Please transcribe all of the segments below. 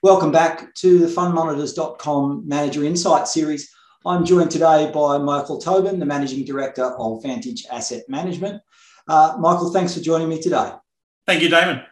Welcome back to the fundmonitors.com Manager Insight series. I'm joined today by Michael Tobin, the Managing Director of Vantage Asset Management. Uh, Michael, thanks for joining me today. Thank you, Damon.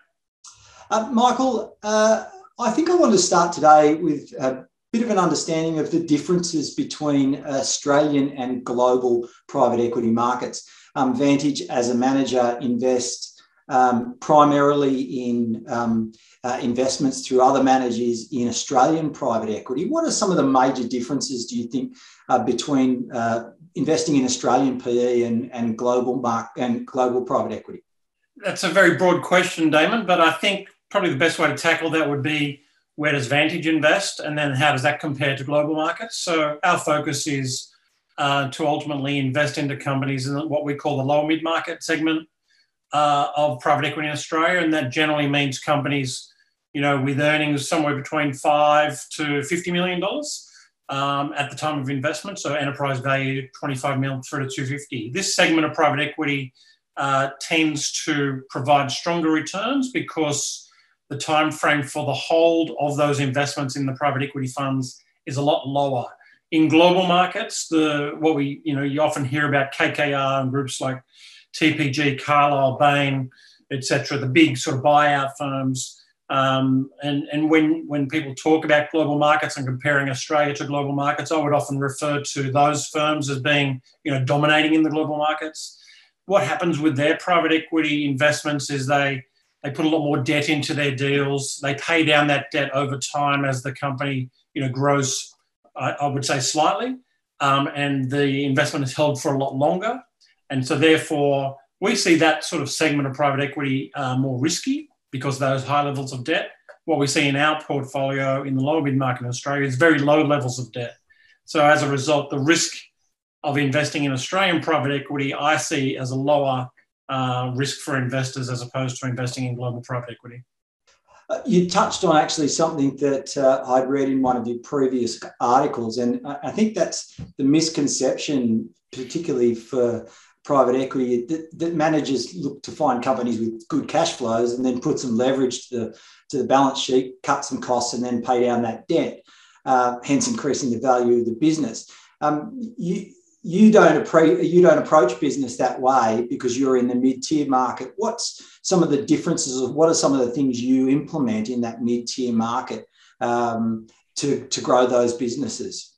Uh, Michael, uh, I think I want to start today with a bit of an understanding of the differences between Australian and global private equity markets. Um, Vantage, as a manager, invests um, primarily in um, uh, investments through other managers in Australian private equity. What are some of the major differences, do you think, uh, between uh, investing in Australian PE and, and global mark and global private equity? That's a very broad question, Damon, but I think probably the best way to tackle that would be where does Vantage invest, and then how does that compare to global markets? So our focus is uh, to ultimately invest into companies in what we call the lower mid market segment uh, of private equity in Australia, and that generally means companies, you know, with earnings somewhere between five to fifty million dollars um, at the time of investment. So enterprise value twenty five million through to two fifty. This segment of private equity uh, tends to provide stronger returns because the time frame for the hold of those investments in the private equity funds is a lot lower. In global markets, the what we you know you often hear about KKR and groups like TPG, Carlyle, Bain, etc., the big sort of buyout firms. Um, and and when, when people talk about global markets and comparing Australia to global markets, I would often refer to those firms as being you know, dominating in the global markets. What happens with their private equity investments is they, they put a lot more debt into their deals. They pay down that debt over time as the company you know, grows, I, I would say, slightly. Um, and the investment is held for a lot longer. And so, therefore, we see that sort of segment of private equity uh, more risky because of those high levels of debt. What we see in our portfolio in the lower mid market in Australia is very low levels of debt. So, as a result, the risk of investing in Australian private equity I see as a lower uh, risk for investors as opposed to investing in global private equity. Uh, you touched on actually something that uh, I'd read in one of your previous articles, and I think that's the misconception, particularly for private equity that, that, managers look to find companies with good cash flows and then put some leverage to the, to the balance sheet, cut some costs, and then pay down that debt, uh, hence increasing the value of the business. Um, you, you don't, appro- you don't approach business that way because you're in the mid-tier market. What's some of the differences of what are some of the things you implement in that mid-tier market um, to, to grow those businesses?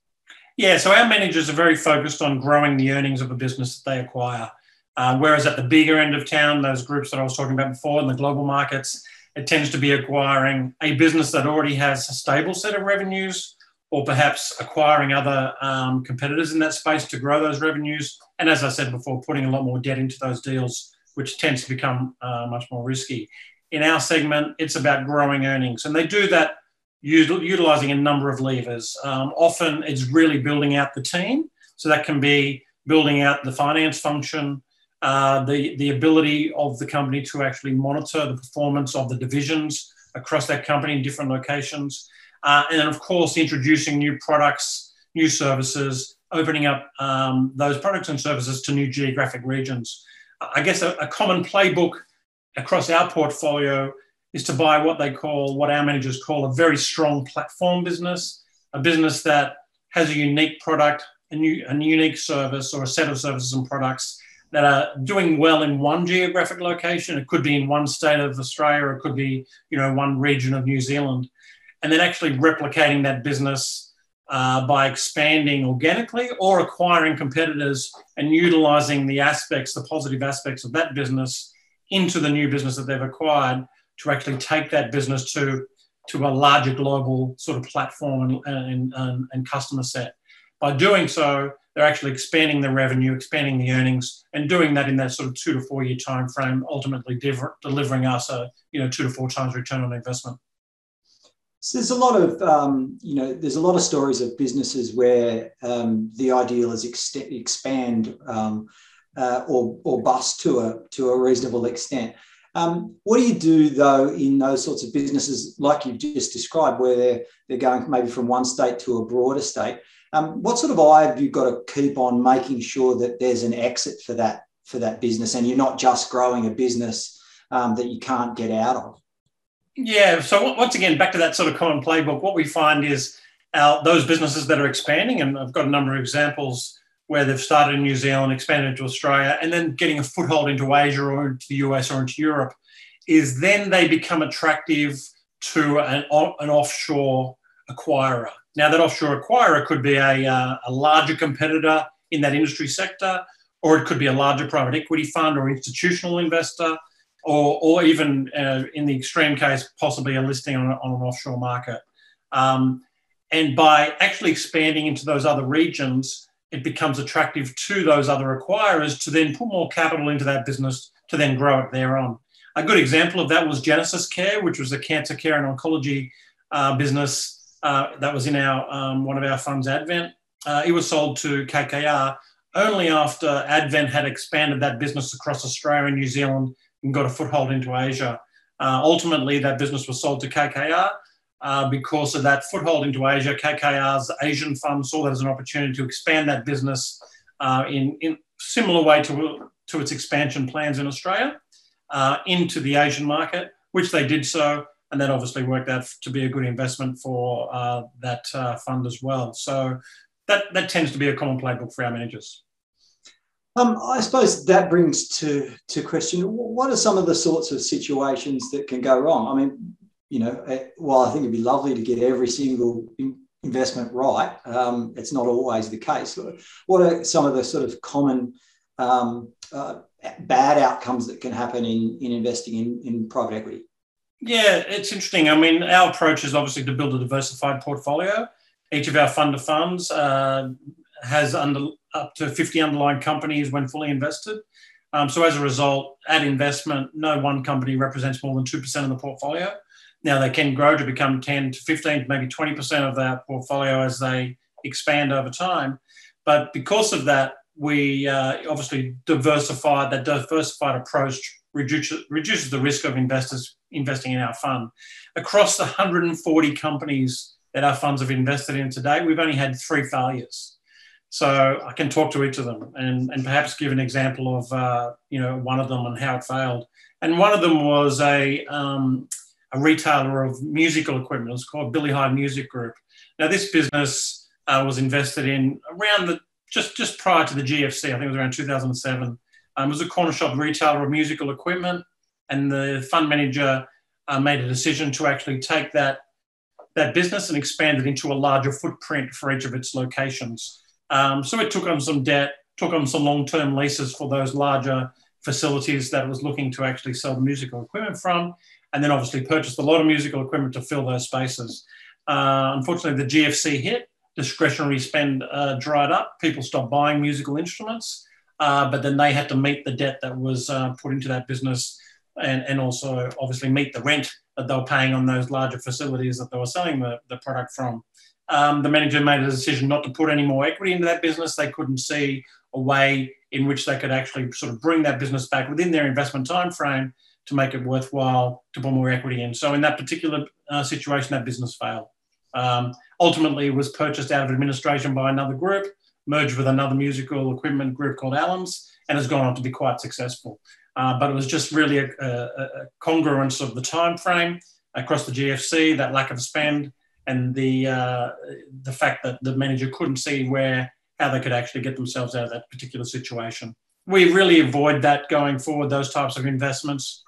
Yeah, so our managers are very focused on growing the earnings of a business that they acquire. Uh, whereas at the bigger end of town, those groups that I was talking about before in the global markets, it tends to be acquiring a business that already has a stable set of revenues or perhaps acquiring other um, competitors in that space to grow those revenues. And as I said before, putting a lot more debt into those deals, which tends to become uh, much more risky. In our segment, it's about growing earnings. And they do that utilizing a number of levers. Um, often it's really building out the team. So that can be building out the finance function, uh, the, the ability of the company to actually monitor the performance of the divisions across that company in different locations. Uh, and then, of course, introducing new products, new services, opening up um, those products and services to new geographic regions. I guess a, a common playbook across our portfolio is to buy what they call, what our managers call a very strong platform business, a business that has a unique product, a, new, a unique service, or a set of services and products that are doing well in one geographic location. It could be in one state of Australia, or it could be, you know, one region of New Zealand, and then actually replicating that business uh, by expanding organically or acquiring competitors and utilizing the aspects, the positive aspects of that business into the new business that they've acquired to actually take that business to, to a larger global sort of platform and, and, and customer set. By doing so, they're actually expanding the revenue, expanding the earnings, and doing that in that sort of two to four year time frame, ultimately diver- delivering us a you know two to four times return on investment. So there's a lot of um, you know there's a lot of stories of businesses where um, the ideal is ex- expand um, uh, or or bust to a to a reasonable extent. Um, what do you do though in those sorts of businesses like you've just described, where they're they're going maybe from one state to a broader state? Um, what sort of eye have you got to keep on making sure that there's an exit for that for that business, and you're not just growing a business um, that you can't get out of? Yeah. So once again, back to that sort of common playbook, what we find is our, those businesses that are expanding, and I've got a number of examples where they've started in New Zealand, expanded into Australia, and then getting a foothold into Asia or into the US or into Europe, is then they become attractive to an, an offshore acquirer. Now, that offshore acquirer could be a, uh, a larger competitor in that industry sector, or it could be a larger private equity fund or institutional investor, or, or even uh, in the extreme case, possibly a listing on, on an offshore market. Um, and by actually expanding into those other regions, it becomes attractive to those other acquirers to then put more capital into that business to then grow it thereon. A good example of that was Genesis Care, which was a cancer care and oncology uh, business uh, that was in our um, one of our funds, Advent. Uh, it was sold to KKR only after Advent had expanded that business across Australia and New Zealand and got a foothold into Asia. Uh, ultimately, that business was sold to KKR. Uh, because of that foothold into Asia, KKR's Asian fund saw that as an opportunity to expand that business uh, in, in similar way to, to its expansion plans in Australia uh, into the Asian market, which they did so. And that obviously worked out to be a good investment for uh, that uh, fund as well. So that, that tends to be a common playbook for our managers. Um, I suppose that brings to to question: What are some of the sorts of situations that can go wrong? I mean, you know, eh, while I think it'd be lovely to get every single investment right, um, it's not always the case. What are some of the sort of common um, uh, bad outcomes that can happen in, in investing in, in private equity? Yeah, it's interesting. I mean, our approach is obviously to build a diversified portfolio. Each of our fund of funds uh, has under, up to 50 underlying companies when fully invested. Um, so as a result, at investment, no one company represents more than 2% of the portfolio. Now they can grow to become 10 to 15, maybe 20% of that portfolio as they expand over time. But because of that, we uh, obviously diversified. that diversified approach reduces, reduces the risk of investors investing in our fund. Across the 140 companies that our funds have invested in today, we've only had three failures. So I can talk to each of them and, and perhaps give an example of uh, you know one of them and how it failed. And one of them was a um, a retailer of musical equipment. It was called Billy Hyde Music Group. Now, this business uh, was invested in around the just just prior to the GFC. I think it was around 2007. Um, it was a corner shop retailer of musical equipment, and the fund manager uh, made a decision to actually take that that business and expand it into a larger footprint for each of its locations. Um, so it took on some debt, took on some long-term leases for those larger facilities that it was looking to actually sell musical equipment from, and then obviously purchased a lot of musical equipment to fill those spaces. Uh, unfortunately, the GFC hit, discretionary spend uh, dried up, people stopped buying musical instruments, uh, but then they had to meet the debt that was uh, put into that business and, and also obviously meet the rent that they were paying on those larger facilities that they were selling the, the product from. Um, the manager made a decision not to put any more equity into that business. They couldn't see a way in which they could actually sort of bring that business back within their investment time frame to make it worthwhile to put more equity in. So in that particular uh, situation, that business failed. Um, ultimately, it was purchased out of administration by another group, merged with another musical equipment group called Allans, and has gone on to be quite successful. Uh, but it was just really a, a, a, congruence of the time frame across the GFC, that lack of spend, and the uh, the fact that the manager couldn't see where how they could actually get themselves out of that particular situation. We really avoid that going forward. Those types of investments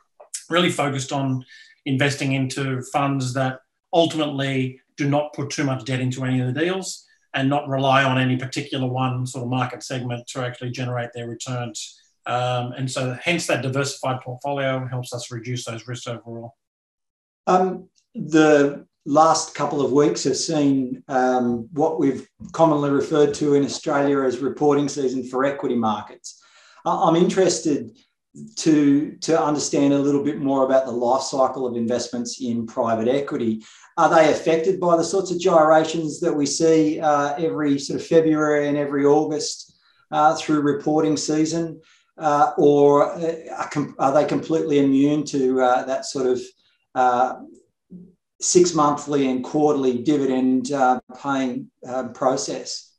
really focused on investing into funds that ultimately do not put too much debt into any of the deals and not rely on any particular one sort of market segment to actually generate their returns. Um, and so, hence, that diversified portfolio helps us reduce those risks overall. Um, the last couple of weeks have seen um, what we've commonly referred to in Australia as reporting season for equity markets. I'm interested to, to understand a little bit more about the life cycle of investments in private equity. Are they affected by the sorts of gyrations that we see uh, every sort of February and every August uh, through reporting season? Uh, or uh, are, are, they completely immune to uh, that sort of uh, six monthly and quarterly dividend paying process?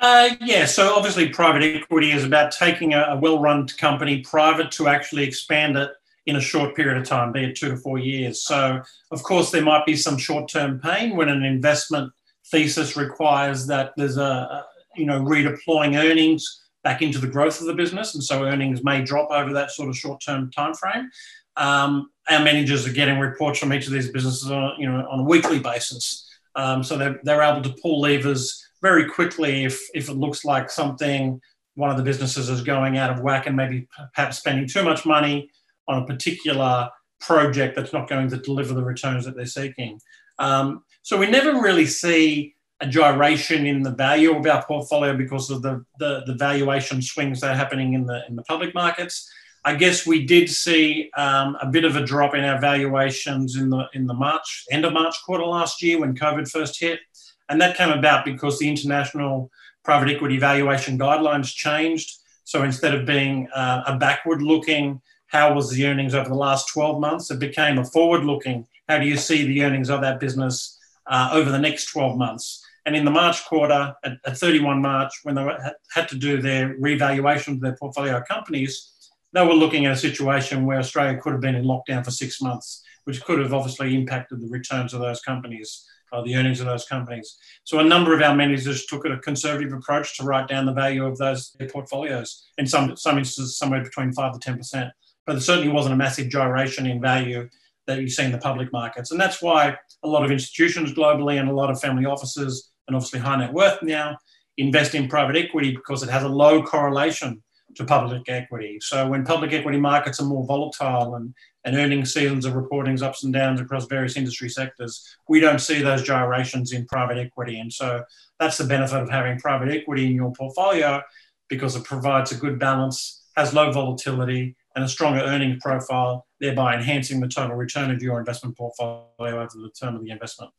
Uh, yeah, so obviously, private equity is about taking a, a well run company private to actually expand it in a short period of time, be it two to four years. So, of course, there might be some short term pain when an investment thesis requires that there's a, you know redeploying earnings back into the growth of the business, and so earnings may drop over that sort of short term time frame. Um, our managers are getting reports from each of these businesses on you know on a weekly basis, um, so they're, they're able to pull levers very quickly if if it looks like something one of the businesses is going out of whack and maybe perhaps spending too much money on a particular project that's not going to deliver the returns that they're seeking. Um, so we never really see a gyration in the value of our portfolio because of the, the, the, valuation swings that are happening in the, in the public markets. I guess we did see um, a bit of a drop in our valuations in the, in the March, end of March quarter last year when COVID first hit. And that came about because the international private equity valuation guidelines changed. So instead of being uh, a backward looking, how was the earnings over the last 12 months, it became a forward looking, how do you see the earnings of that business uh, over the next 12 months? And in the March quarter, at, at 31 March, when they were, had to do their revaluation of their portfolio companies, they were looking at a situation where Australia could have been in lockdown for six months, which could have obviously impacted the returns of those companies, or the earnings of those companies. So a number of our managers took a conservative approach to write down the value of those their portfolios. In some some instances, somewhere between five to ten percent. But there certainly wasn't a massive gyration in value that you see in the public markets, and that's why a lot of institutions globally and a lot of family offices and obviously high net worth now invest in private equity because it has a low correlation to public equity. So when public equity markets are more volatile and, and earnings seasons are reporting ups and downs across various industry sectors, we don't see those gyrations in private equity. And so that's the benefit of having private equity in your portfolio because it provides a good balance, has low volatility and a stronger earnings profile, thereby enhancing the total return of your investment portfolio over the term of the investment.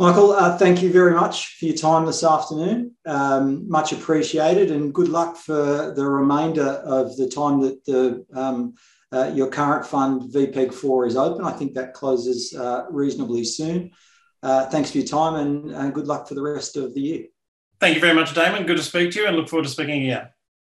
Michael, uh, thank you very much for your time this afternoon. Um, much appreciated, and good luck for the remainder of the time that the um, uh, your current fund VPEG Four is open. I think that closes uh, reasonably soon. Uh, thanks for your time, and, and good luck for the rest of the year. Thank you very much, Damon. Good to speak to you, and look forward to speaking again.